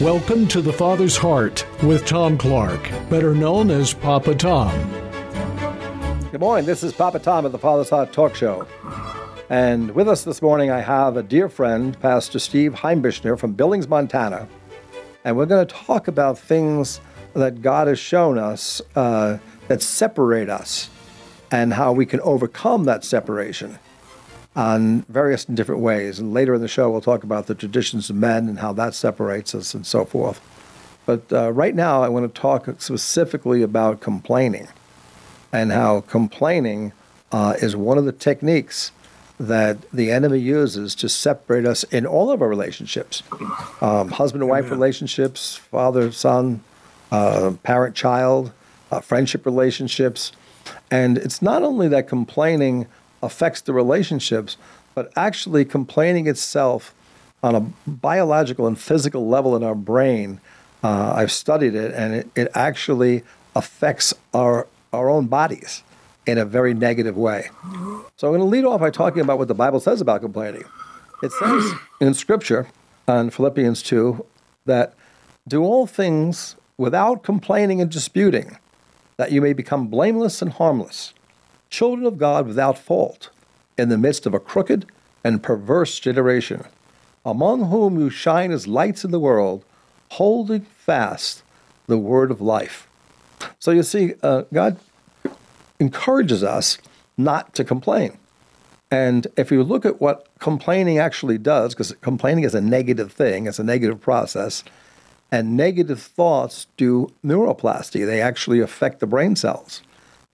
Welcome to The Father's Heart with Tom Clark, better known as Papa Tom. Good morning. This is Papa Tom of the Father's Heart Talk Show. And with us this morning, I have a dear friend, Pastor Steve Heimbichner from Billings, Montana. And we're going to talk about things that God has shown us uh, that separate us and how we can overcome that separation on various different ways. And later in the show, we'll talk about the traditions of men and how that separates us and so forth. But uh, right now, I want to talk specifically about complaining and how complaining uh, is one of the techniques that the enemy uses to separate us in all of our relationships um, husband and wife relationships, father son, uh, parent child, uh, friendship relationships. And it's not only that complaining affects the relationships, but actually complaining itself on a biological and physical level in our brain. Uh, I've studied it, and it, it actually affects our our own bodies in a very negative way. So I'm going to lead off by talking about what the Bible says about complaining. It says in Scripture, on Philippians 2, that do all things without complaining and disputing, that you may become blameless and harmless, children of God without fault, in the midst of a crooked and perverse generation, among whom you shine as lights in the world, holding fast the word of life. So you see, uh, God encourages us not to complain. And if you look at what complaining actually does, because complaining is a negative thing, it's a negative process, and negative thoughts do neuroplasty. They actually affect the brain cells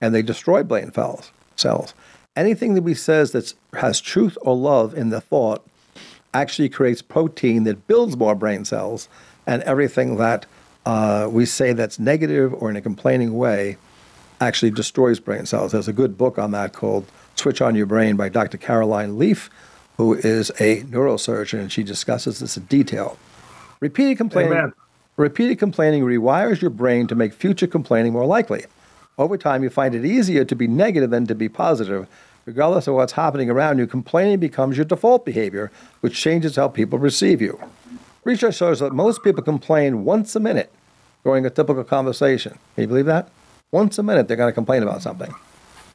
and they destroy brain cells. Anything that we says that has truth or love in the thought actually creates protein that builds more brain cells, and everything that uh, we say that's negative or in a complaining way actually destroys brain cells. There's a good book on that called Switch on Your Brain by Dr. Caroline Leaf, who is a neurosurgeon, and she discusses this in detail. Repeated complaining, Amen. repeated complaining rewires your brain to make future complaining more likely. Over time, you find it easier to be negative than to be positive. Regardless of what's happening around you, complaining becomes your default behavior, which changes how people receive you. Research shows that most people complain once a minute during a typical conversation. Can you believe that? Once a minute, they're going to complain about something.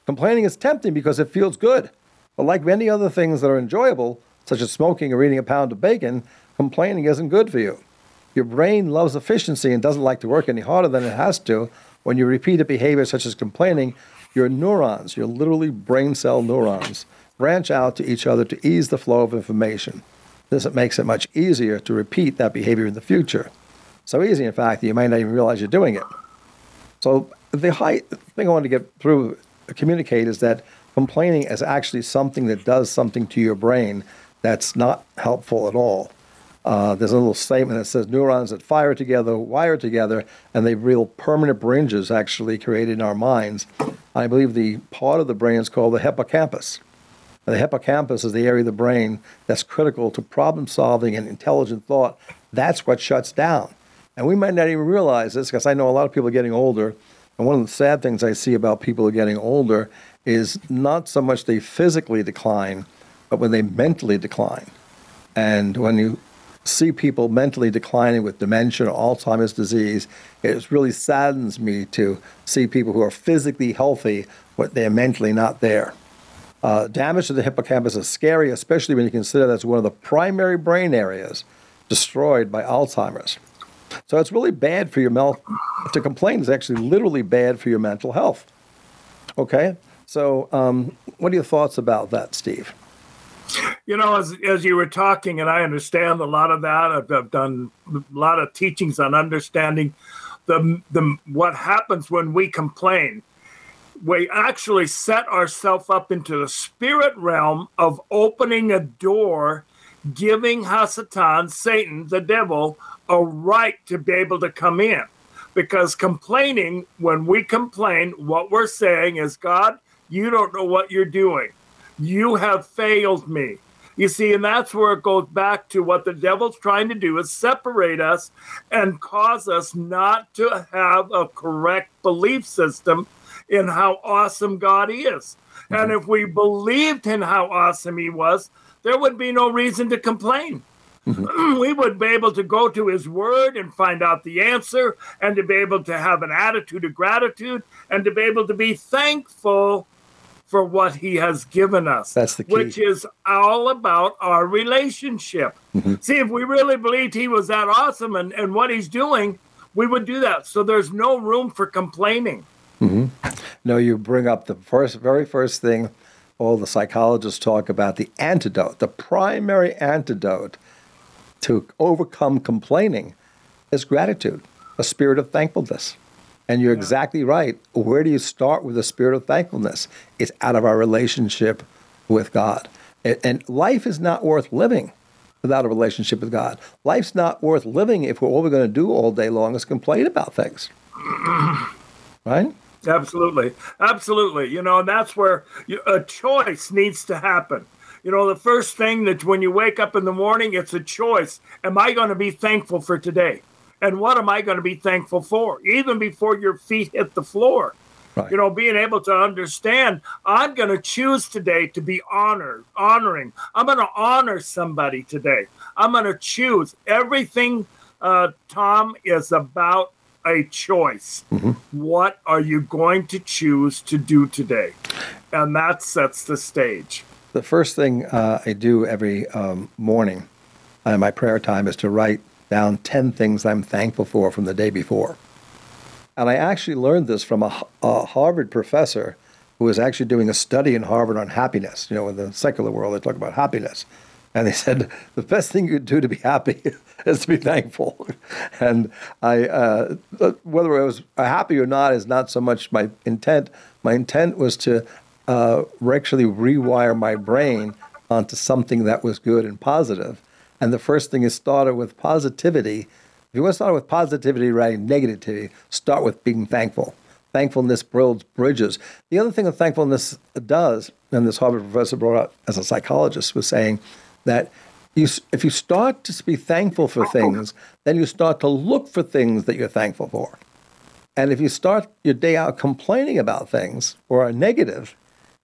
Complaining is tempting because it feels good. But like many other things that are enjoyable, such as smoking or eating a pound of bacon, complaining isn't good for you. Your brain loves efficiency and doesn't like to work any harder than it has to. When you repeat a behavior such as complaining, your neurons, your literally brain cell neurons, branch out to each other to ease the flow of information. This makes it much easier to repeat that behavior in the future. So easy, in fact, that you might not even realize you're doing it. So the high thing I want to get through, communicate, is that complaining is actually something that does something to your brain that's not helpful at all. Uh, there's a little statement that says neurons that fire together wire together, and they real permanent bridges actually created in our minds. I believe the part of the brain is called the hippocampus. And the hippocampus is the area of the brain that's critical to problem solving and intelligent thought. That's what shuts down. And we might not even realize this because I know a lot of people are getting older and one of the sad things I see about people getting older is not so much they physically decline, but when they mentally decline. And when you see people mentally declining with dementia or Alzheimer's disease, it really saddens me to see people who are physically healthy, but they're mentally not there. Uh, damage to the hippocampus is scary, especially when you consider that's one of the primary brain areas destroyed by Alzheimer's. So it's really bad for your mental. To complain is actually literally bad for your mental health. Okay, so um, what are your thoughts about that, Steve? You know, as as you were talking, and I understand a lot of that. I've, I've done a lot of teachings on understanding the the what happens when we complain. We actually set ourselves up into the spirit realm of opening a door, giving Hasatan, Satan, the devil, a right to be able to come in. Because complaining, when we complain, what we're saying is, God, you don't know what you're doing. You have failed me. You see, and that's where it goes back to what the devil's trying to do is separate us and cause us not to have a correct belief system in how awesome God is. Mm-hmm. And if we believed in how awesome he was, there would be no reason to complain Mm-hmm. we would be able to go to his word and find out the answer and to be able to have an attitude of gratitude and to be able to be thankful for what he has given us. That's the key. Which is all about our relationship. Mm-hmm. See, if we really believed he was that awesome and, and what he's doing, we would do that. So there's no room for complaining. Mm-hmm. No, you bring up the first, very first thing all the psychologists talk about the antidote, the primary antidote to overcome complaining is gratitude, a spirit of thankfulness. And you're yeah. exactly right. Where do you start with a spirit of thankfulness? It's out of our relationship with God. And life is not worth living without a relationship with God. Life's not worth living if all we're going to do all day long is complain about things. right? Absolutely. Absolutely. You know, and that's where you, a choice needs to happen. You know, the first thing that when you wake up in the morning, it's a choice. Am I going to be thankful for today? And what am I going to be thankful for? Even before your feet hit the floor. Right. You know, being able to understand, I'm going to choose today to be honored, honoring. I'm going to honor somebody today. I'm going to choose. Everything, uh, Tom, is about a choice. Mm-hmm. What are you going to choose to do today? And that sets the stage. The first thing uh, I do every um, morning in my prayer time is to write down 10 things I'm thankful for from the day before. And I actually learned this from a, a Harvard professor who was actually doing a study in Harvard on happiness. You know, in the secular world, they talk about happiness. And they said the best thing you do to be happy is to be thankful. And I, uh, whether I was happy or not, is not so much my intent. My intent was to uh, actually rewire my brain onto something that was good and positive. And the first thing is start with positivity. If you want to start with positivity rather than negativity, start with being thankful. Thankfulness builds bridges. The other thing that thankfulness does, and this Harvard professor brought up as a psychologist, was saying that you, if you start to be thankful for things, then you start to look for things that you're thankful for. And if you start your day out complaining about things or are negative,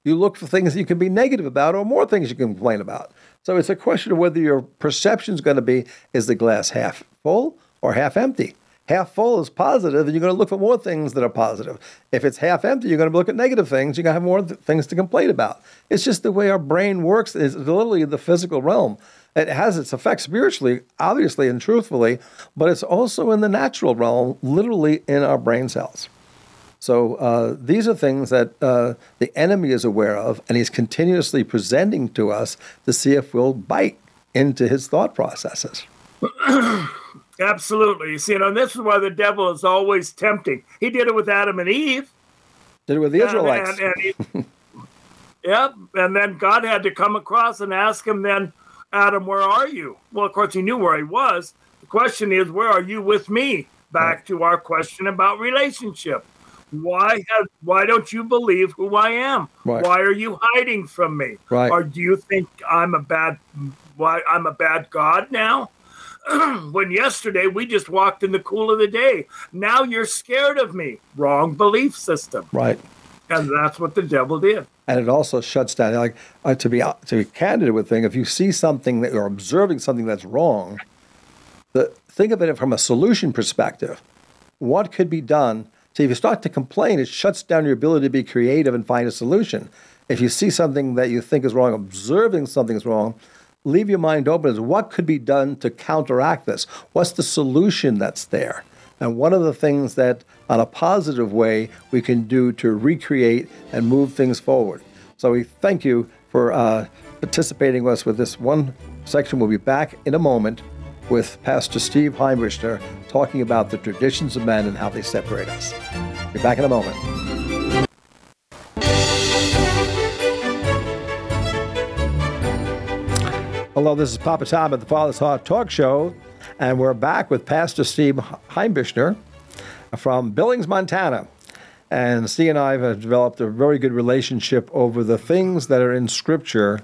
you look for things you can be negative about or more things you can complain about. So it's a question of whether your perception is going to be is the glass half full or half empty. Half full is positive, and you're going to look for more things that are positive. If it's half empty, you're going to look at negative things. You're going to have more th- things to complain about. It's just the way our brain works. It's literally the physical realm. It has its effects spiritually, obviously and truthfully, but it's also in the natural realm, literally in our brain cells. So uh, these are things that uh, the enemy is aware of, and he's continuously presenting to us to see if we'll bite into his thought processes. Absolutely. You see, and this is why the devil is always tempting. He did it with Adam and Eve. Did it with the Israelites. And, and, and yep. And then God had to come across and ask him, then, Adam, where are you? Well, of course, he knew where he was. The question is, where are you with me? Back to our question about relationship. Why have why don't you believe who I am? Right. Why are you hiding from me? Right. Or do you think I'm a bad why I'm a bad God now? when yesterday we just walked in the cool of the day. Now you're scared of me. Wrong belief system. Right. And that's what the devil did. And it also shuts down. Like uh, to be to be candid with thing, if you see something that you're observing something that's wrong, the think of it from a solution perspective. What could be done so if you start to complain, it shuts down your ability to be creative and find a solution. If you see something that you think is wrong, observing something is wrong, leave your mind open as what could be done to counteract this? What's the solution that's there? And one of the things that, on a positive way, we can do to recreate and move things forward. So we thank you for uh, participating with us with this one section. We'll be back in a moment with Pastor Steve Heimbichner talking about the traditions of men and how they separate us. Be back in a moment. Hello, this is Papa Tom at the Father's Heart Talk Show, and we're back with Pastor Steve Heimbichner from Billings, Montana. And Steve and I have developed a very good relationship over the things that are in Scripture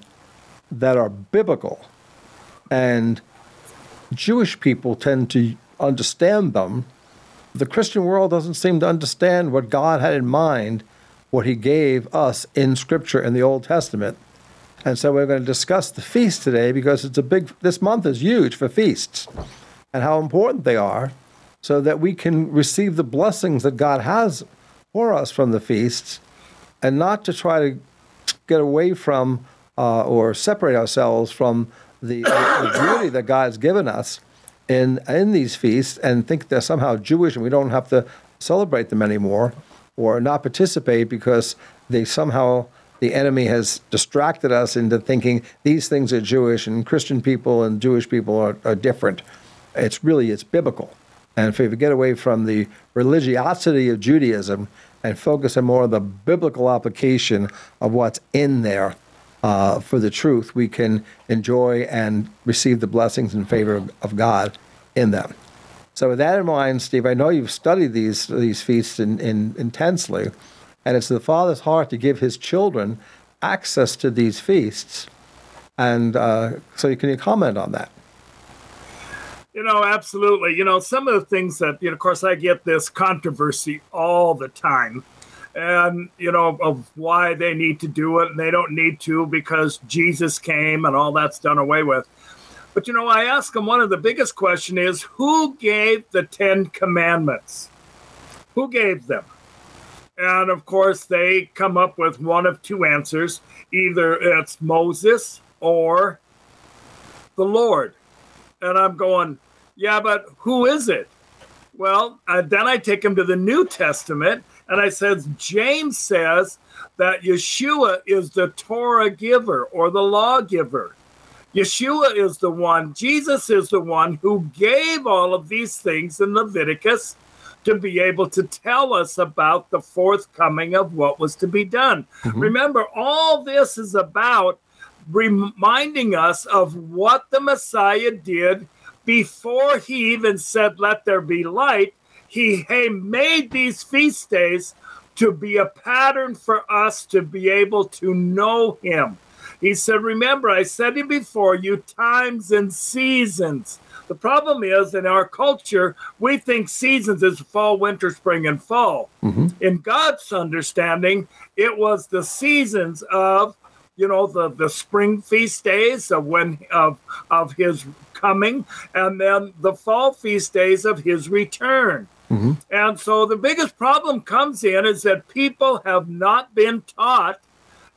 that are biblical. And Jewish people tend to understand them. The Christian world doesn't seem to understand what God had in mind, what He gave us in Scripture in the Old Testament, And so we're going to discuss the feast today because it's a big, this month is huge for feasts and how important they are so that we can receive the blessings that God has for us from the feasts and not to try to get away from uh, or separate ourselves from the, the, beauty that God has given us in, in these feasts and think they're somehow Jewish and we don't have to celebrate them anymore or not participate because they somehow the enemy has distracted us into thinking these things are Jewish and Christian people and Jewish people are, are different. It's really it's biblical. And if we get away from the religiosity of Judaism and focus on more of the biblical application of what's in there uh, for the truth, we can enjoy and receive the blessings and favor of, of God in them. So, with that in mind, Steve, I know you've studied these these feasts in, in, intensely. And it's the Father's heart to give his children access to these feasts. And uh, so, can you comment on that? You know, absolutely. You know, some of the things that, you know, of course, I get this controversy all the time, and, you know, of why they need to do it and they don't need to because Jesus came and all that's done away with. But, you know, I ask them one of the biggest question is who gave the Ten Commandments? Who gave them? And of course, they come up with one of two answers either it's Moses or the Lord. And I'm going, yeah, but who is it? Well, uh, then I take them to the New Testament and I says, James says that Yeshua is the Torah giver or the law giver. Yeshua is the one, Jesus is the one who gave all of these things in Leviticus to be able to tell us about the forthcoming of what was to be done. Mm-hmm. Remember, all this is about reminding us of what the Messiah did before he even said, Let there be light. He, he made these feast days to be a pattern for us to be able to know him. He said, Remember, I said it before you times and seasons. The problem is in our culture, we think seasons is fall, winter, spring, and fall. Mm-hmm. In God's understanding, it was the seasons of, you know, the, the spring feast days of when of of his coming, and then the fall feast days of his return. Mm-hmm. And so the biggest problem comes in is that people have not been taught,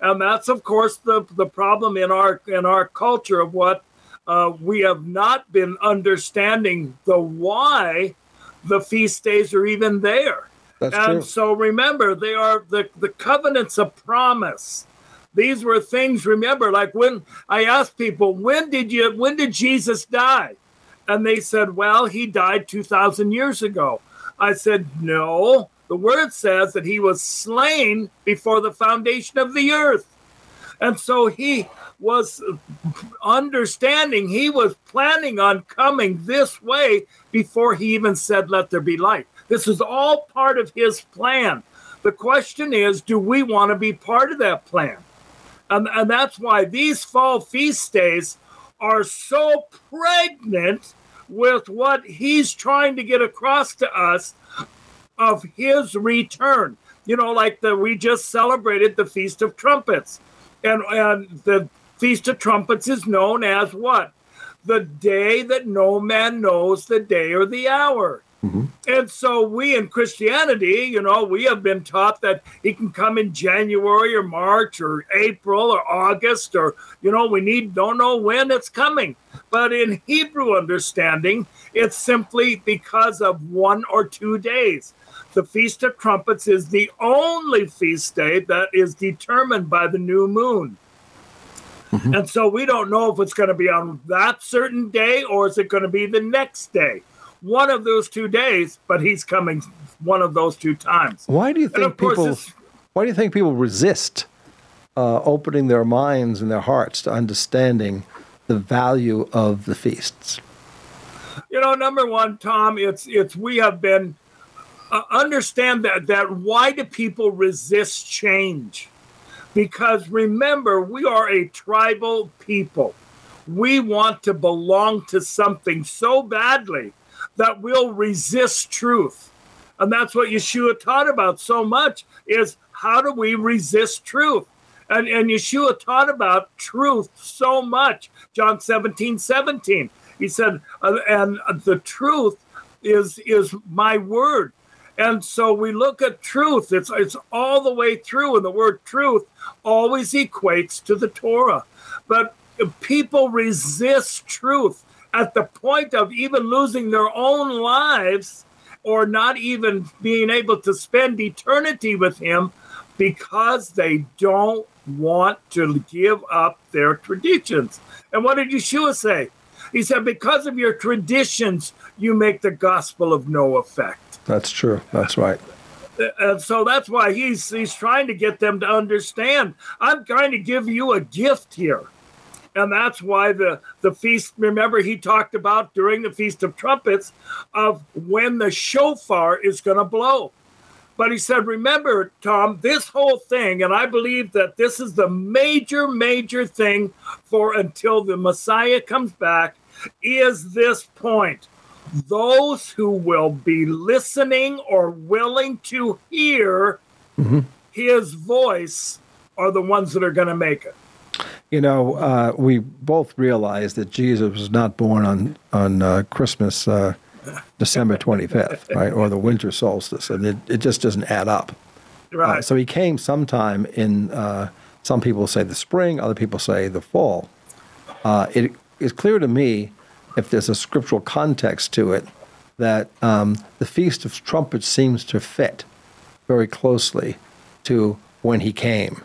and that's of course the, the problem in our in our culture of what uh, we have not been understanding the why the feast days are even there. That's and true. so remember, they are the, the covenants of promise. These were things, remember, like when I asked people, when did you when did Jesus die? And they said, Well, he died 2,000 years ago. I said, No, the word says that he was slain before the foundation of the earth. And so he was understanding, he was planning on coming this way before he even said, Let there be light. This is all part of his plan. The question is, do we want to be part of that plan? And, and that's why these fall feast days are so pregnant with what he's trying to get across to us of his return. You know, like the we just celebrated the Feast of Trumpets. And and the Feast of Trumpets is known as what? The day that no man knows the day or the hour. Mm-hmm. And so we in Christianity, you know, we have been taught that he can come in January or March or April or August or, you know, we need don't know when it's coming. But in Hebrew understanding, it's simply because of one or two days. The Feast of Trumpets is the only feast day that is determined by the new moon. Mm-hmm. And so we don't know if it's going to be on that certain day or is it going to be the next day. One of those two days, but he's coming one of those two times. Why do you think people why do you think people resist uh, opening their minds and their hearts to understanding the value of the feasts? You know, number one, Tom, it's it's we have been uh, understand that that why do people resist change? Because remember, we are a tribal people. We want to belong to something so badly that we'll resist truth. And that's what Yeshua taught about so much is how do we resist truth? And, and Yeshua taught about truth so much. John 17, 17. He said, uh, and the truth is is my word. And so we look at truth. It's it's all the way through, and the word truth always equates to the Torah. But people resist truth at the point of even losing their own lives or not even being able to spend eternity with him because they don't want to give up their traditions. And what did Yeshua say? He said, Because of your traditions, you make the gospel of no effect. That's true. That's right. And so that's why he's he's trying to get them to understand. I'm trying to give you a gift here. And that's why the, the feast, remember, he talked about during the Feast of Trumpets of when the shofar is going to blow. But he said, remember, Tom, this whole thing, and I believe that this is the major, major thing for until the Messiah comes back, is this point. Those who will be listening or willing to hear mm-hmm. his voice are the ones that are going to make it. You know, uh, we both realize that Jesus was not born on on uh, Christmas uh, December 25th, right, or the winter solstice, and it, it just doesn't add up. Uh, right. so he came sometime in, uh, some people say the spring, other people say the fall. Uh, it is clear to me, if there's a scriptural context to it, that um, the Feast of Trumpets seems to fit very closely to when he came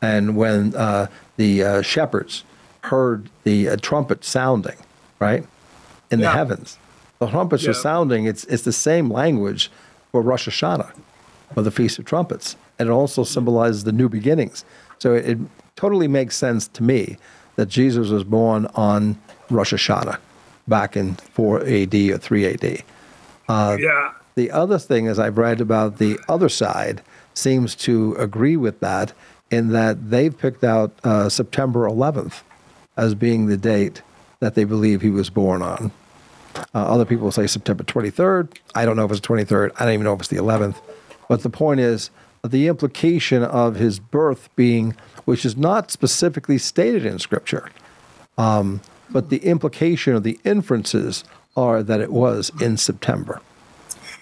and when uh, the uh, shepherds heard the uh, trumpet sounding, right, in yeah. the heavens the trumpets yeah. are sounding. It's it's the same language for Rosh Hashanah, or the Feast of Trumpets, and it also symbolizes the new beginnings. So it, it totally makes sense to me that Jesus was born on Rosh Hashanah, back in 4 AD or 3 AD. Uh, yeah. The other thing is I've read about the other side seems to agree with that in that they've picked out uh, September 11th as being the date that they believe he was born on. Uh, other people say September 23rd. I don't know if it's 23rd. I don't even know if it's the 11th. But the point is the implication of his birth being, which is not specifically stated in Scripture, um, but the implication of the inferences are that it was in September.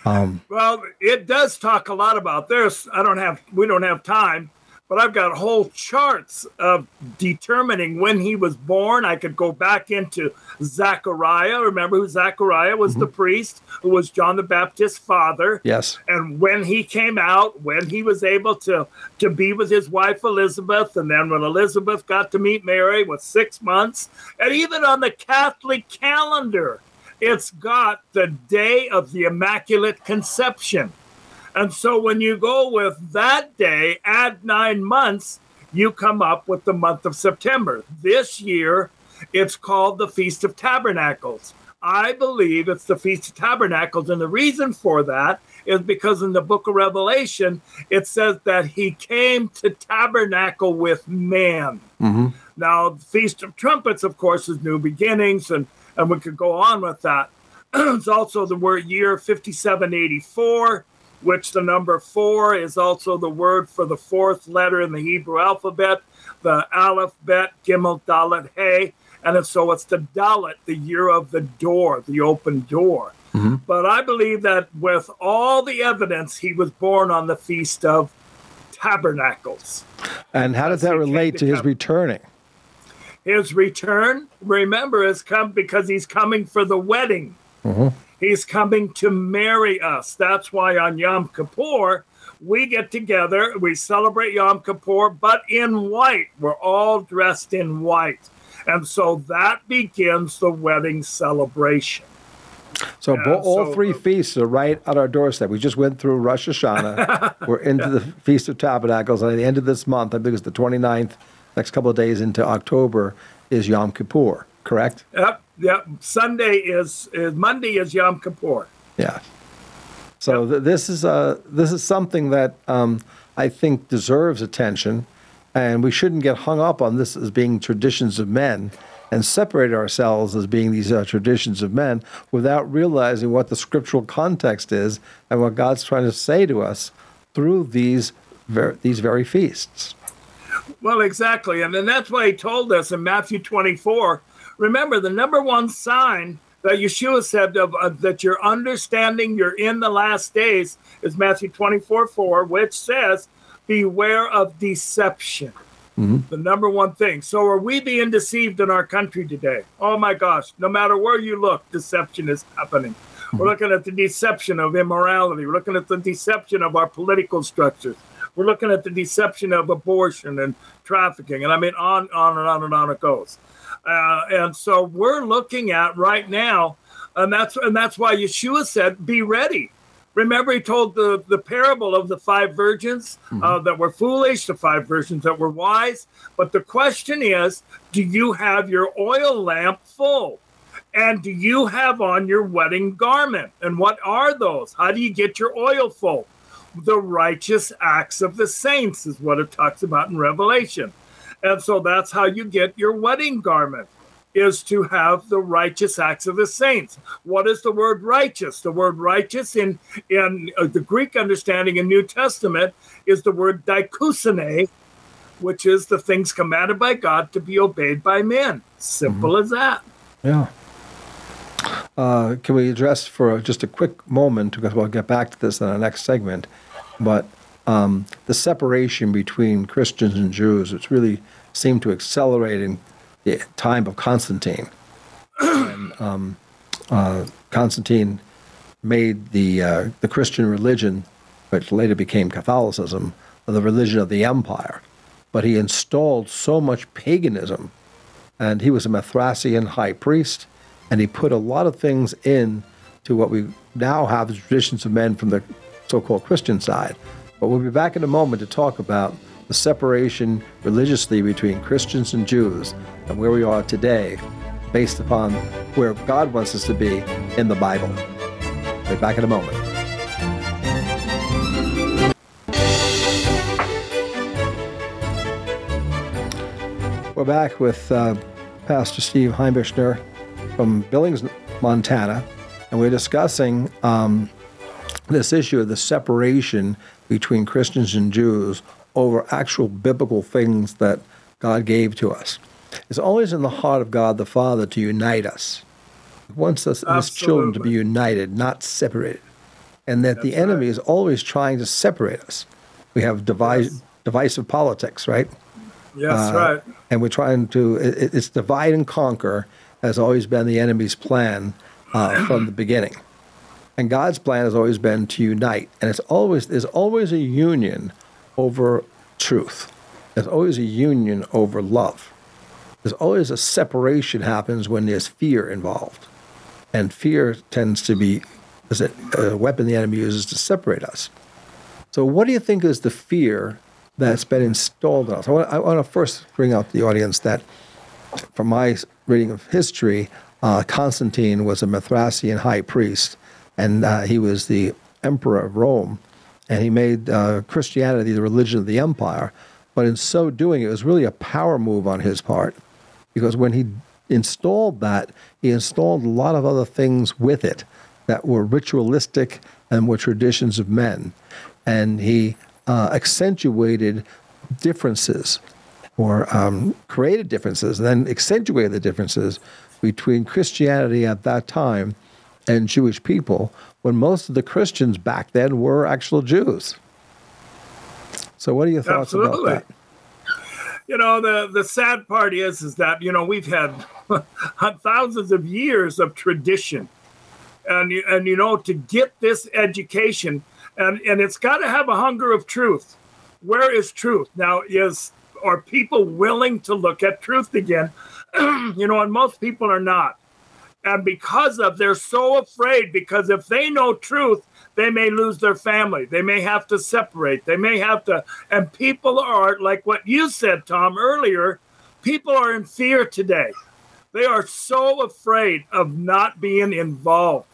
Um, well, it does talk a lot about this. I don't have, we don't have time, but I've got whole charts of determining when he was born. I could go back into Zechariah. Remember who Zechariah was mm-hmm. the priest who was John the Baptist's father. Yes. And when he came out, when he was able to to be with his wife Elizabeth, and then when Elizabeth got to meet Mary was six months, and even on the Catholic calendar, it's got the day of the Immaculate Conception. And so when you go with that day, add nine months, you come up with the month of September. This year, it's called the Feast of Tabernacles. I believe it's the Feast of Tabernacles. And the reason for that is because in the book of Revelation, it says that he came to tabernacle with man. Mm-hmm. Now, the Feast of Trumpets, of course, is new beginnings, and, and we could go on with that. it's also the word year 5784 which the number four is also the word for the fourth letter in the Hebrew alphabet, the Aleph, Bet, Gimel, Dalet, Hey. And so it's the Dalet, the year of the door, the open door. Mm-hmm. But I believe that with all the evidence, he was born on the Feast of Tabernacles. And how does that relate to, his returning? His return, remember, has come because he's coming for the wedding. Mm-hmm. He's coming to marry us. That's why on Yom Kippur, we get together, we celebrate Yom Kippur, but in white. We're all dressed in white. And so that begins the wedding celebration. So all so, three feasts are right at our doorstep. We just went through Rosh Hashanah. We're into yeah. the Feast of Tabernacles. And at the end of this month, I think it's the 29th, next couple of days into October, is Yom Kippur, correct? Yep. Yeah, Sunday is, is Monday is Yom Kippur. Yeah. So th- this is a this is something that um, I think deserves attention, and we shouldn't get hung up on this as being traditions of men and separate ourselves as being these uh, traditions of men without realizing what the scriptural context is and what God's trying to say to us through these ver- these very feasts. Well, exactly. And then that's why he told us in Matthew 24 remember, the number one sign that Yeshua said of, uh, that you're understanding you're in the last days is Matthew 24 4, which says, Beware of deception. Mm-hmm. The number one thing. So, are we being deceived in our country today? Oh my gosh, no matter where you look, deception is happening. Mm-hmm. We're looking at the deception of immorality, we're looking at the deception of our political structures. We're looking at the deception of abortion and trafficking, and I mean on, on and on and on it goes. Uh, and so we're looking at right now, and that's and that's why Yeshua said, "Be ready." Remember, he told the the parable of the five virgins uh, mm-hmm. uh, that were foolish, the five virgins that were wise. But the question is, do you have your oil lamp full? And do you have on your wedding garment? And what are those? How do you get your oil full? The righteous acts of the saints is what it talks about in Revelation. And so that's how you get your wedding garment is to have the righteous acts of the saints. What is the word righteous? The word righteous in in uh, the Greek understanding in New Testament is the word dikaiosune, which is the things commanded by God to be obeyed by men. Simple mm-hmm. as that. Yeah. Uh, can we address for just a quick moment because we'll get back to this in the next segment, but um, the separation between Christians and Jews, which really seemed to accelerate in the time of Constantine. and um, uh, Constantine made the uh, the Christian religion, which later became Catholicism, the religion of the empire. But he installed so much paganism, and he was a Mithrasian high priest, and he put a lot of things in to what we now have the traditions of men from the so-called Christian side. But we'll be back in a moment to talk about the separation religiously between Christians and Jews and where we are today based upon where God wants us to be in the Bible. We'll be back in a moment. We're back with uh, Pastor Steve Heimbichner from Billings, Montana, and we're discussing um, this issue of the separation between Christians and Jews over actual biblical things that God gave to us. It's always in the heart of God the Father to unite us. He wants us as children to be united, not separated. And that That's the enemy right. is always trying to separate us. We have yes. divisive politics, right? Yes, uh, right. And we're trying to, it, it's divide and conquer has always been the enemy's plan uh, from the beginning. And God's plan has always been to unite. And it's always, there's always a union over truth. There's always a union over love. There's always a separation happens when there's fear involved. And fear tends to be is a weapon the enemy uses to separate us. So, what do you think is the fear that's been installed in us? I want, I want to first bring out to the audience that, from my reading of history, uh, Constantine was a Mithrasian high priest, and uh, he was the emperor of Rome. And he made uh, Christianity the religion of the empire. But in so doing, it was really a power move on his part, because when he installed that, he installed a lot of other things with it that were ritualistic and were traditions of men, and he uh, accentuated differences or um, created differences, and then accentuated the differences between Christianity at that time and Jewish people when most of the Christians back then were actual Jews. So, what are your thoughts Absolutely. about that? You know, the the sad part is is that you know we've had thousands of years of tradition, and and you know to get this education, and and it's got to have a hunger of truth. Where is truth now? Is are people willing to look at truth again? you know, and most people are not and because of they're so afraid because if they know truth they may lose their family. They may have to separate. They may have to and people are like what you said tom earlier people are in fear today. They are so afraid of not being involved.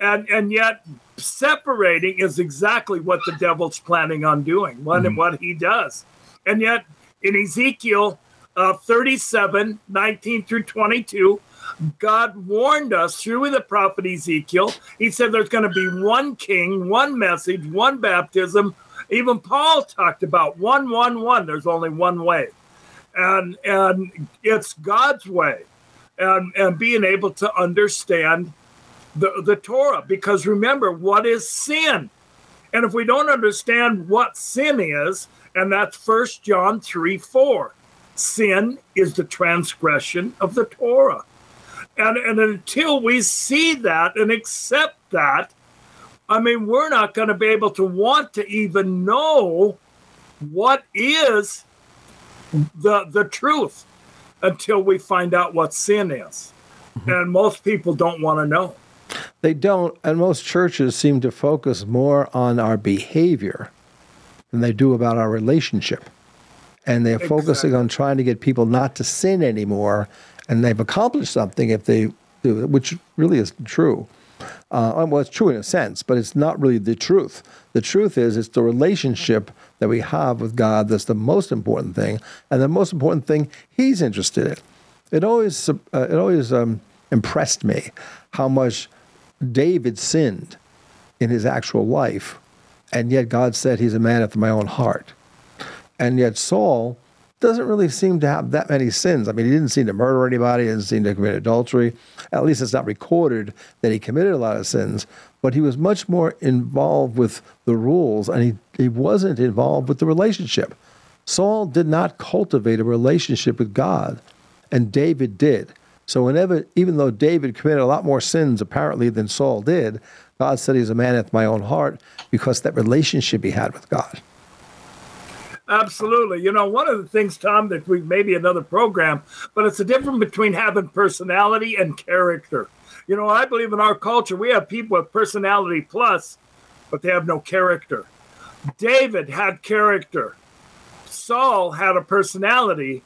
And and yet separating is exactly what the devil's planning on doing what, mm-hmm. what he does. And yet in ezekiel uh, 37 19 through 22 God warned us through the prophet Ezekiel. He said there's going to be one king, one message, one baptism Even Paul talked about one, one, one. There's only one way, and and it's God's way, and and being able to understand the the Torah. Because remember, what is sin? And if we don't understand what sin is, and that's First John three four, sin is the transgression of the Torah. And, and until we see that and accept that, I mean, we're not going to be able to want to even know what is the the truth until we find out what sin is. Mm-hmm. And most people don't want to know. They don't, and most churches seem to focus more on our behavior than they do about our relationship. And they're exactly. focusing on trying to get people not to sin anymore, and they've accomplished something if they do, which really isn't true. Uh, well, it's true in a sense, but it's not really the truth. The truth is, it's the relationship that we have with God that's the most important thing, and the most important thing He's interested in. It always, uh, it always um, impressed me how much David sinned in his actual life, and yet God said he's a man after my own heart. And yet Saul doesn't really seem to have that many sins. I mean, he didn't seem to murder anybody, he didn't seem to commit adultery. At least it's not recorded that he committed a lot of sins, but he was much more involved with the rules and he, he wasn't involved with the relationship. Saul did not cultivate a relationship with God, and David did. So whenever, even though David committed a lot more sins apparently than Saul did, God said he's a man after my own heart because that relationship he had with God. Absolutely. You know, one of the things, Tom, that we maybe another program, but it's the difference between having personality and character. You know, I believe in our culture, we have people with personality plus, but they have no character. David had character. Saul had a personality,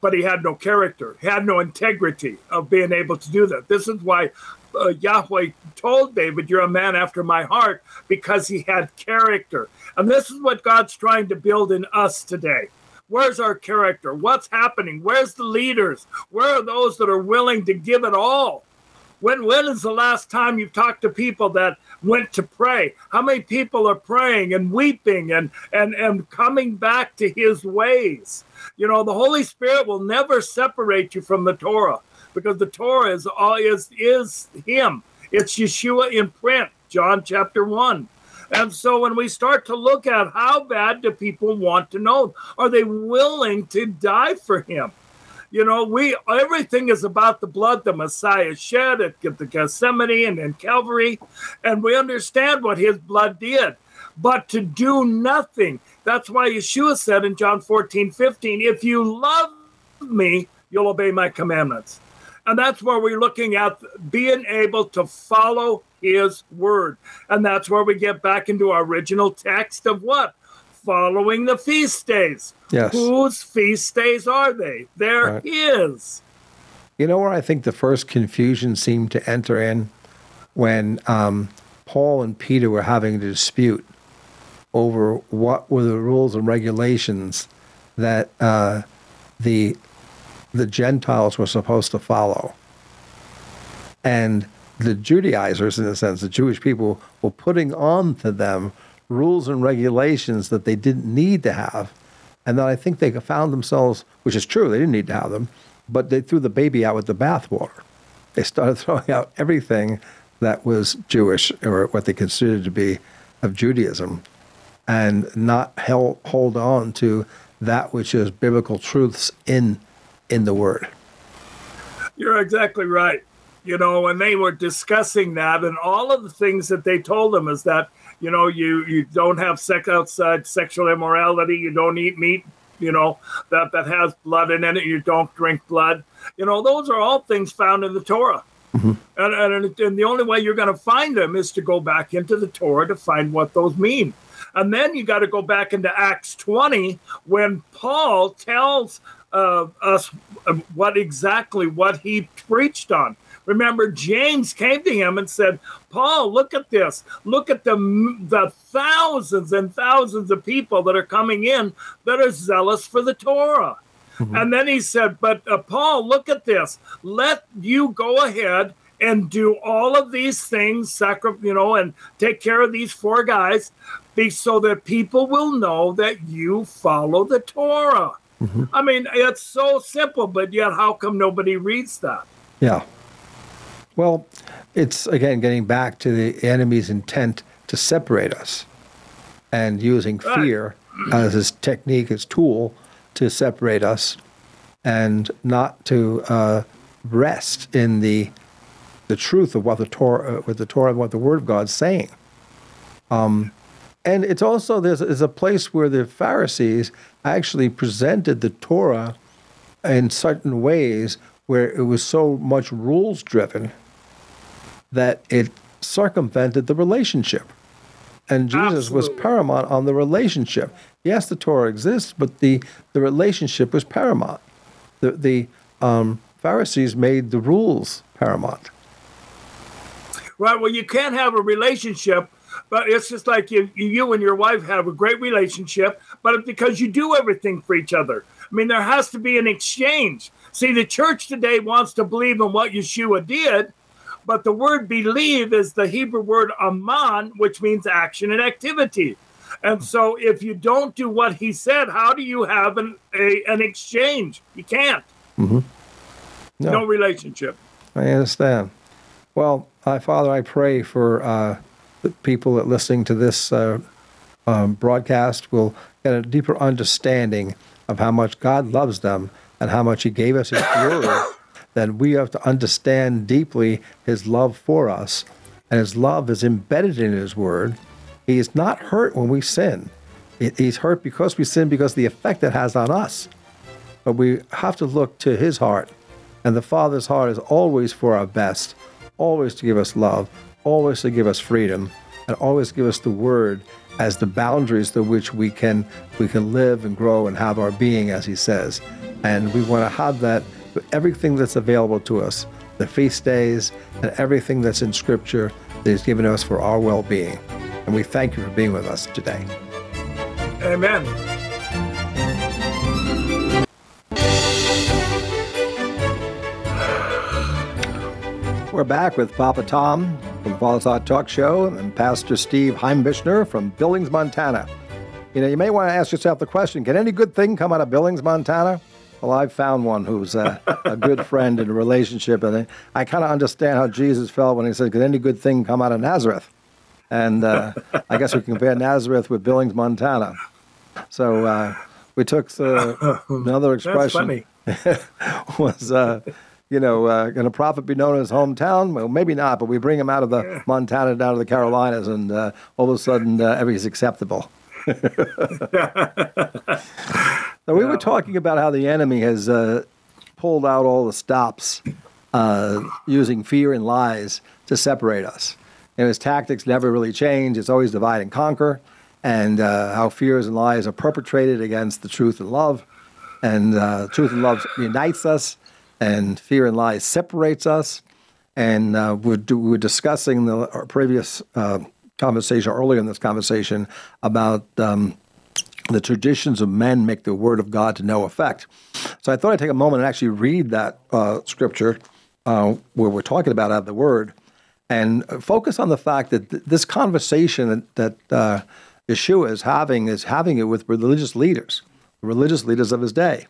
but he had no character. He had no integrity of being able to do that. This is why uh, Yahweh told David, You're a man after my heart, because he had character. And this is what God's trying to build in us today. Where's our character? What's happening? Where's the leaders? Where are those that are willing to give it all? When when is the last time you've talked to people that went to pray? How many people are praying and weeping and and and coming back to his ways? You know, the Holy Spirit will never separate you from the Torah because the Torah is all is is him. It's Yeshua in print, John chapter 1. And so when we start to look at how bad do people want to know, are they willing to die for him? You know, we everything is about the blood the Messiah shed at the Gethsemane and in Calvary, and we understand what his blood did. But to do nothing, that's why Yeshua said in John 14, 15, if you love me, you'll obey my commandments. And that's where we're looking at being able to follow his word. And that's where we get back into our original text of what? Following the feast days. Yes. Whose feast days are they? They're right. his. You know where I think the first confusion seemed to enter in? When um, Paul and Peter were having a dispute over what were the rules and regulations that uh, the the Gentiles were supposed to follow. And the Judaizers, in a sense, the Jewish people, were putting on to them rules and regulations that they didn't need to have. And then I think they found themselves, which is true, they didn't need to have them, but they threw the baby out with the bathwater. They started throwing out everything that was Jewish or what they considered to be of Judaism and not held, hold on to that which is biblical truths in in the word. You're exactly right. You know, when they were discussing that, and all of the things that they told them is that you know you you don't have sex outside sexual immorality, you don't eat meat, you know that that has blood in it, you don't drink blood. You know, those are all things found in the Torah. Mm-hmm. And, and, and the only way you're going to find them is to go back into the Torah to find what those mean. And then you got to go back into Acts 20 when Paul tells uh, us what exactly what he preached on. Remember, James came to him and said, Paul, look at this. Look at the, the thousands and thousands of people that are coming in that are zealous for the Torah. Mm-hmm. And then he said, But uh, Paul, look at this. Let you go ahead and do all of these things, sacri- you know, and take care of these four guys, be so that people will know that you follow the Torah. Mm-hmm. I mean, it's so simple, but yet how come nobody reads that? Yeah. Well, it's again getting back to the enemy's intent to separate us and using fear as his technique, his tool to separate us and not to uh, rest in the the truth of what the Torah, uh, what the Torah, what the Word of God is saying. Um, and it's also there's, there's a place where the Pharisees actually presented the Torah in certain ways where it was so much rules driven that it circumvented the relationship. And Jesus Absolutely. was paramount on the relationship. Yes, the Torah exists, but the, the relationship was paramount. The, the um, Pharisees made the rules paramount. Right. Well, you can't have a relationship, but it's just like you, you and your wife have a great relationship, but because you do everything for each other. I mean, there has to be an exchange. See, the church today wants to believe in what Yeshua did, but the word believe is the Hebrew word aman, which means action and activity. And so if you don't do what he said, how do you have an, a, an exchange? You can't. Mm-hmm. No. no. relationship. I understand. Well, uh, Father, I pray for uh, the people that listening to this uh, um, broadcast will get a deeper understanding of how much God loves them and how much He gave us His word then we have to understand deeply his love for us. And his love is embedded in his word. He is not hurt when we sin. He's hurt because we sin because the effect it has on us. But we have to look to his heart. And the Father's heart is always for our best, always to give us love, always to give us freedom, and always give us the word as the boundaries through which we can we can live and grow and have our being as he says. And we want to have that with everything that's available to us, the feast days, and everything that's in Scripture that He's given to us for our well being. And we thank you for being with us today. Amen. We're back with Papa Tom from the Father's Heart Talk Show and Pastor Steve Heimbichner from Billings, Montana. You know, you may want to ask yourself the question can any good thing come out of Billings, Montana? Well, I've found one who's a, a good friend in a relationship, and I, I kind of understand how Jesus felt when he said, "Could any good thing come out of Nazareth?" And uh, I guess we can compare Nazareth with Billings, Montana. So uh, we took the, another expression. was uh, you know, uh, can a prophet be known in his hometown? Well, maybe not, but we bring him out of the Montana down to the Carolinas, and uh, all of a sudden, uh, everything's acceptable. So we were talking about how the enemy has uh, pulled out all the stops uh, using fear and lies to separate us. And his tactics never really change. It's always divide and conquer, and uh, how fears and lies are perpetrated against the truth and love. And uh, truth and love unites us, and fear and lies separates us. And uh, we're, we're, discussing the previous uh, conversation, earlier in this conversation, about um, the traditions of men make the word of God to no effect. So I thought I'd take a moment and actually read that uh, scripture uh, where we're talking about out of the word and focus on the fact that th- this conversation that, that uh, Yeshua is having is having it with religious leaders, religious leaders of his day.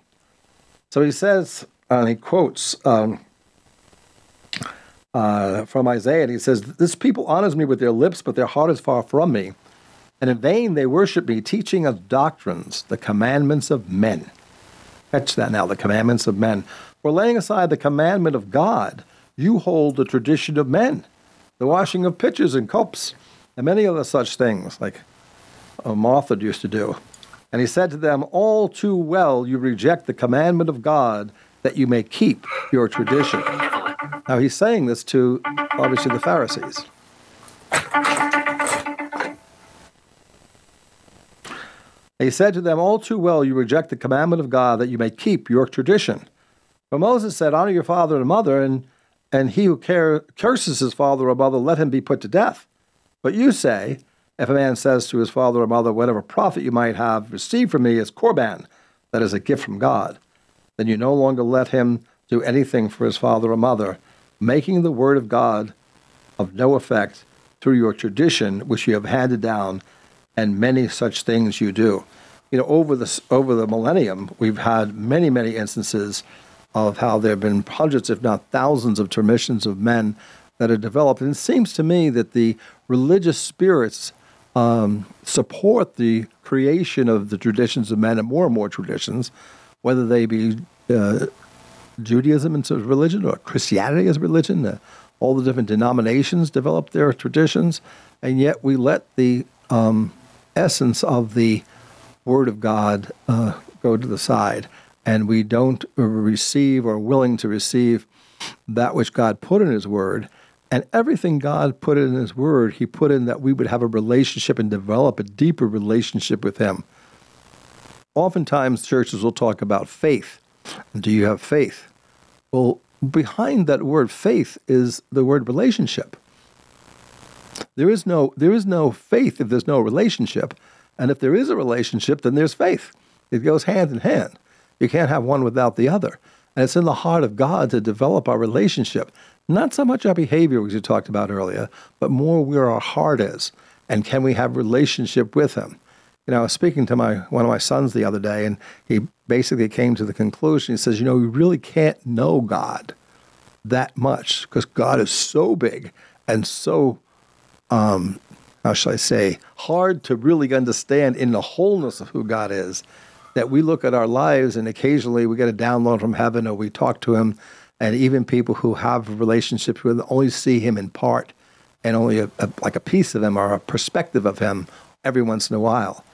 So he says, and he quotes um, uh, from Isaiah, and he says, This people honors me with their lips, but their heart is far from me and in vain they worship me, teaching of doctrines, the commandments of men. Catch that now, the commandments of men. For laying aside the commandment of God, you hold the tradition of men, the washing of pitchers and cups, and many other such things, like Martha used to do. And he said to them, All too well you reject the commandment of God that you may keep your tradition. Now he's saying this to obviously the Pharisees. he said to them, All too well you reject the commandment of God that you may keep your tradition. But Moses said, Honor your father and mother, and, and he who care, curses his father or mother, let him be put to death. But you say, If a man says to his father or mother, Whatever profit you might have received from me is korban, that is a gift from God, then you no longer let him do anything for his father or mother, making the word of God of no effect through your tradition, which you have handed down, and many such things you do. You know, over the over the millennium, we've had many, many instances of how there have been hundreds, if not thousands, of traditions of men that are developed. And it seems to me that the religious spirits um, support the creation of the traditions of men and more and more traditions, whether they be uh, Judaism as religion or Christianity as a religion. Uh, all the different denominations develop their traditions, and yet we let the um, essence of the Word of God uh, go to the side, and we don't receive or willing to receive that which God put in His Word. And everything God put in His Word, He put in that we would have a relationship and develop a deeper relationship with Him. Oftentimes, churches will talk about faith. Do you have faith? Well, behind that word faith is the word relationship. There is no there is no faith if there's no relationship, and if there is a relationship, then there's faith. It goes hand in hand. You can't have one without the other. And it's in the heart of God to develop our relationship, not so much our behavior, as you talked about earlier, but more where our heart is, and can we have relationship with Him. You know, I was speaking to my one of my sons the other day, and he basically came to the conclusion. He says, "You know, we really can't know God that much because God is so big and so, um, how shall I say, hard to really understand in the wholeness of who God is. That we look at our lives and occasionally we get a download from heaven or we talk to Him, and even people who have relationships with only see Him in part and only a, a, like a piece of Him or a perspective of Him every once in a while.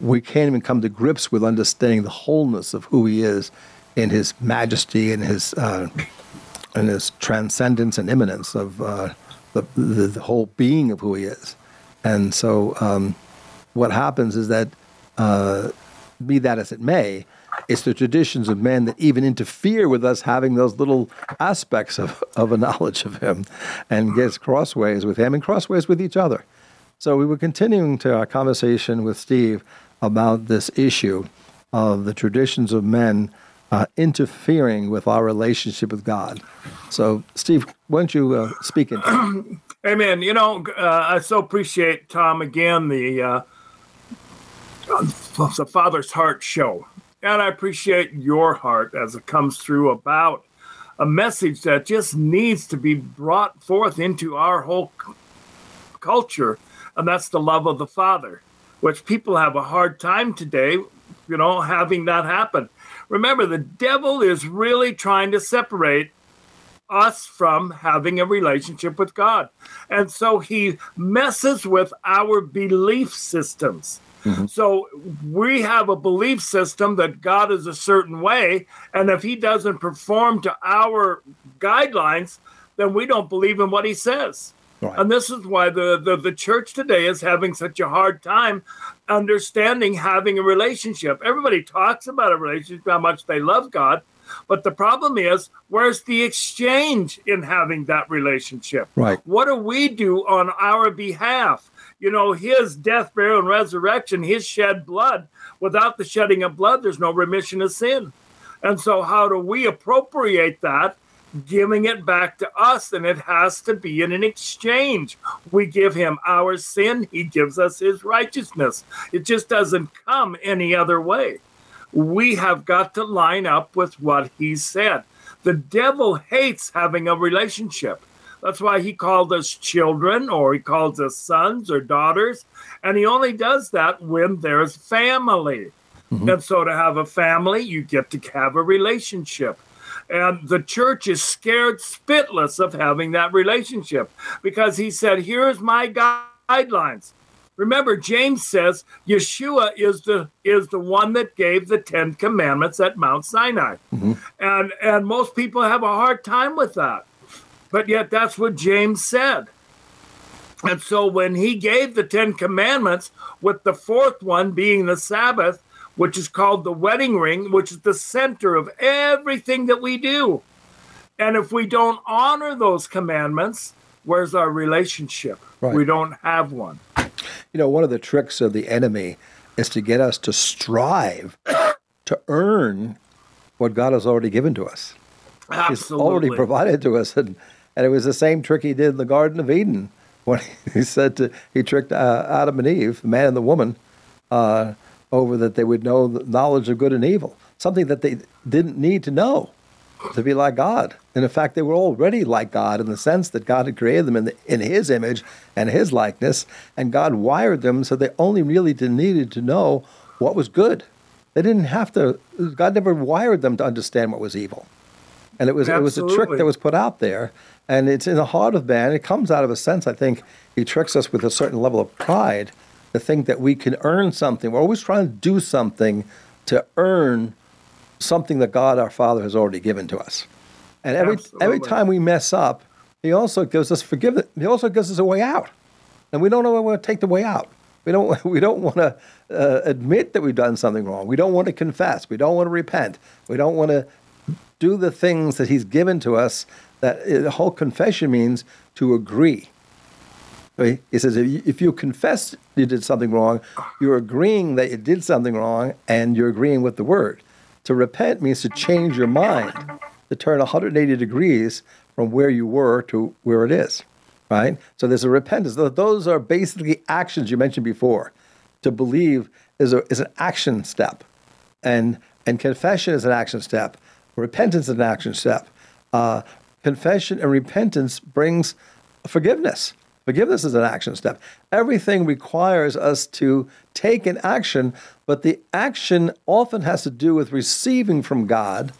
We can't even come to grips with understanding the wholeness of who He is in His majesty and His. Uh, and his transcendence and immanence of uh, the, the, the, whole being of who he is. And so, um, what happens is that, uh, be that as it may, it's the traditions of men that even interfere with us having those little aspects of, of a knowledge of him and gets crossways with him and crossways with each other. So, we were continuing to our conversation with Steve about this issue of the traditions of men uh, interfering with our relationship with God. So, Steve, why don't you uh, speak into Amen. You know, uh, I so appreciate Tom again the uh, the Father's Heart show, and I appreciate your heart as it comes through about a message that just needs to be brought forth into our whole c- culture, and that's the love of the Father, which people have a hard time today, you know, having that happen. Remember, the devil is really trying to separate us from having a relationship with God. And so he messes with our belief systems. Mm-hmm. So we have a belief system that God is a certain way. And if he doesn't perform to our guidelines, then we don't believe in what he says. Right. And this is why the, the, the church today is having such a hard time understanding having a relationship. Everybody talks about a relationship, how much they love God. But the problem is, where's the exchange in having that relationship? Right. What do we do on our behalf? You know, his death, burial, and resurrection, his shed blood. Without the shedding of blood, there's no remission of sin. And so, how do we appropriate that giving it back to us, and it has to be in an exchange. We give him our sin, he gives us his righteousness. It just doesn't come any other way. We have got to line up with what he said. The devil hates having a relationship. That's why he called us children, or he calls us sons or daughters. And he only does that when there's family. Mm-hmm. And so, to have a family, you get to have a relationship. And the church is scared spitless of having that relationship because he said, Here's my guidelines. Remember, James says Yeshua is the is the one that gave the Ten Commandments at Mount Sinai. Mm-hmm. And and most people have a hard time with that. But yet that's what James said. And so when he gave the Ten Commandments, with the fourth one being the Sabbath, which is called the wedding ring, which is the center of everything that we do. And if we don't honor those commandments, where's our relationship? Right. We don't have one. You know, one of the tricks of the enemy is to get us to strive to earn what God has already given to us. Absolutely. He's already provided to us. And, And it was the same trick he did in the Garden of Eden when he said to, he tricked uh, Adam and Eve, the man and the woman, uh, over that they would know the knowledge of good and evil, something that they didn't need to know to be like God. And in fact, they were already like God in the sense that God had created them in, the, in His image and His likeness, and God wired them so they only really needed to know what was good. They didn't have to. God never wired them to understand what was evil, and it was Absolutely. it was a trick that was put out there, and it's in the heart of man. It comes out of a sense. I think He tricks us with a certain level of pride to think that we can earn something. We're always trying to do something to earn something that God our Father has already given to us. And every Absolutely. every time we mess up, He also gives us forgiveness. He also gives us a way out, and we don't know where to take the way out. We don't we don't want to uh, admit that we've done something wrong. We don't want to confess. We don't want to repent. We don't want to do the things that He's given to us. That uh, the whole confession means to agree. He says if you, if you confess you did something wrong, you're agreeing that you did something wrong, and you're agreeing with the word. To repent means to change your mind, to turn 180 degrees from where you were to where it is. Right? So there's a repentance. Those are basically actions you mentioned before. To believe is, a, is an action step, and and confession is an action step. Repentance is an action step. Uh, confession and repentance brings forgiveness. Forgiveness is an action step. Everything requires us to take an action, but the action often has to do with receiving from God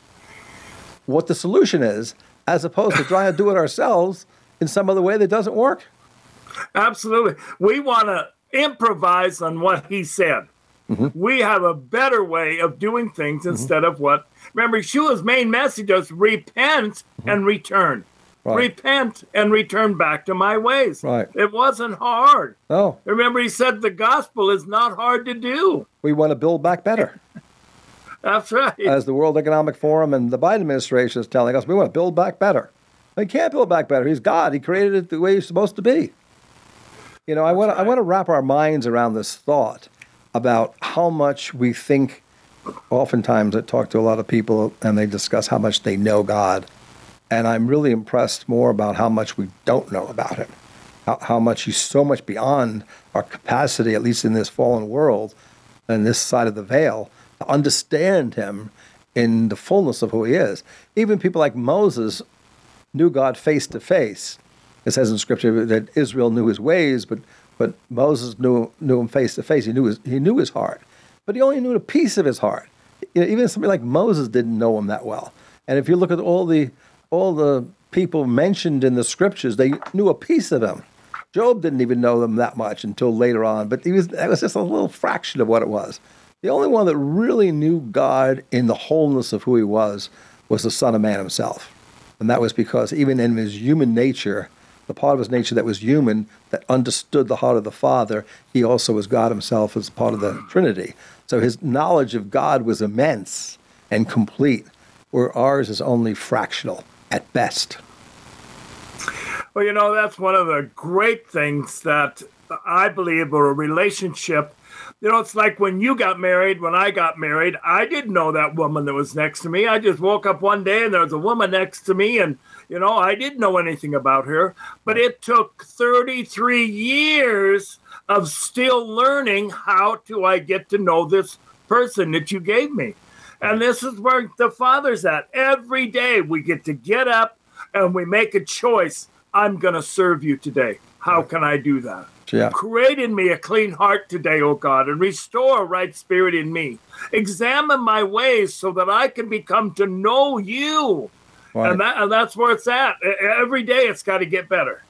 what the solution is, as opposed to trying to do it ourselves in some other way that doesn't work. Absolutely. We want to improvise on what he said. Mm-hmm. We have a better way of doing things instead of what. Remember, Yeshua's main message is repent and return. Right. Repent and return back to my ways. Right. It wasn't hard. No, Remember, he said the gospel is not hard to do. we want to build back better. That's right. As the World Economic Forum and the Biden administration is telling us, we want to build back better. He can't build back better. He's God. He created it the way it's supposed to be. You know, I want to, I want to wrap our minds around this thought about how much we think. Oftentimes, I talk to a lot of people and they discuss how much they know God, and I'm really impressed more about how much we don't know about Him. How, how much He's so much beyond our capacity, at least in this fallen world, and this side of the veil, to understand Him in the fullness of who He is. Even people like Moses knew God face to face. It says in Scripture that Israel knew His ways, but but Moses knew knew Him face to face. He knew his he knew His heart, but he only knew a piece of His heart. You know, even somebody like Moses didn't know Him that well. And if you look at all the all the people mentioned in the Scriptures, they knew a piece of Him. Job didn't even know them that much until later on, but he was that was just a little fraction of what it was. The only one that really knew God in the wholeness of who he was was the Son of Man himself. And that was because even in his human nature, the part of his nature that was human, that understood the heart of the Father, he also was God himself as part of the Trinity. So his knowledge of God was immense and complete, where ours is only fractional at best. Well, you know, that's one of the great things that I believe are a relationship. You know, it's like when you got married, when I got married, I didn't know that woman that was next to me. I just woke up one day and there was a woman next to me, and, you know, I didn't know anything about her. But it took 33 years of still learning how do I get to know this person that you gave me. And this is where the Father's at. Every day we get to get up and we make a choice. I'm going to serve you today. How can I do that? Yeah. Create in me a clean heart today, O God, and restore a right spirit in me. Examine my ways so that I can become to know you. Right. And, that, and that's where it's at. Every day it's got to get better.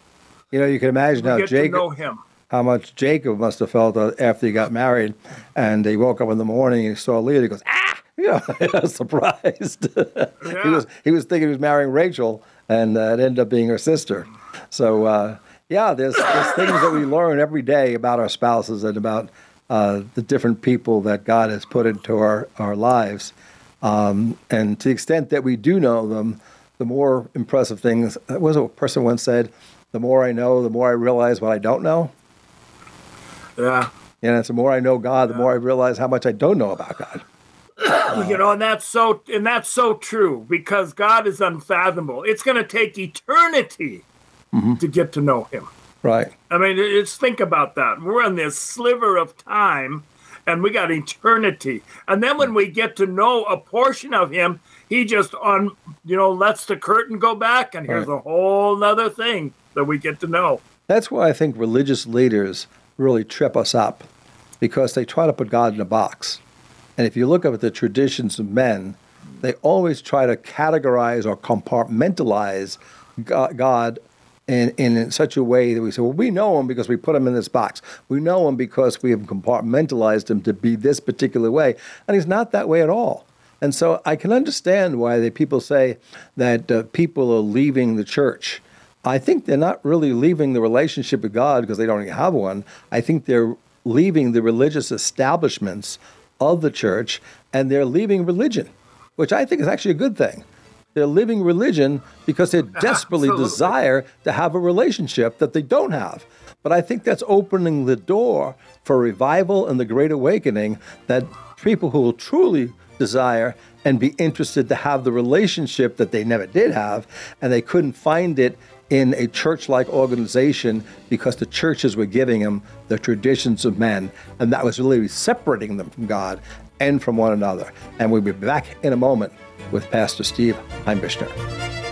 You know, you can imagine how Jacob, know him. how much Jacob must have felt uh, after he got married, and he woke up in the morning and he saw Leah. He goes, ah, you know, surprised. he was he was thinking he was marrying Rachel, and uh, it ended up being her sister. So uh, yeah, there's there's things that we learn every day about our spouses and about uh, the different people that God has put into our our lives, um, and to the extent that we do know them, the more impressive things. Was a person once said? The more I know, the more I realize what I don't know. Yeah. And it's the more I know God, the more I realize how much I don't know about God. you know, and that's so and that's so true because God is unfathomable. It's going to take eternity mm-hmm. to get to know Him. Right. I mean, just think about that. We're in this sliver of time, and we got eternity. And then when we get to know a portion of Him, He just on you know lets the curtain go back, and here's right. a whole other thing that we get to know. That's why I think religious leaders really trip us up because they try to put God in a box. And if you look up at the traditions of men, they always try to categorize or compartmentalize God in, in such a way that we say, well, we know him because we put him in this box. We know him because we have compartmentalized him to be this particular way. And he's not that way at all. And so I can understand why they, people say that uh, people are leaving the church. I think they're not really leaving the relationship with God because they don't have one. I think they're leaving the religious establishments of the church and they're leaving religion, which I think is actually a good thing. They're living religion because they desperately Absolutely. desire to have a relationship that they don't have. But I think that's opening the door for revival and the Great Awakening that people who will truly desire and be interested to have the relationship that they never did have and they couldn't find it in a church like organization because the churches were giving them the traditions of men, and that was really separating them from God and from one another. And we'll be back in a moment with Pastor Steve Heimbichner.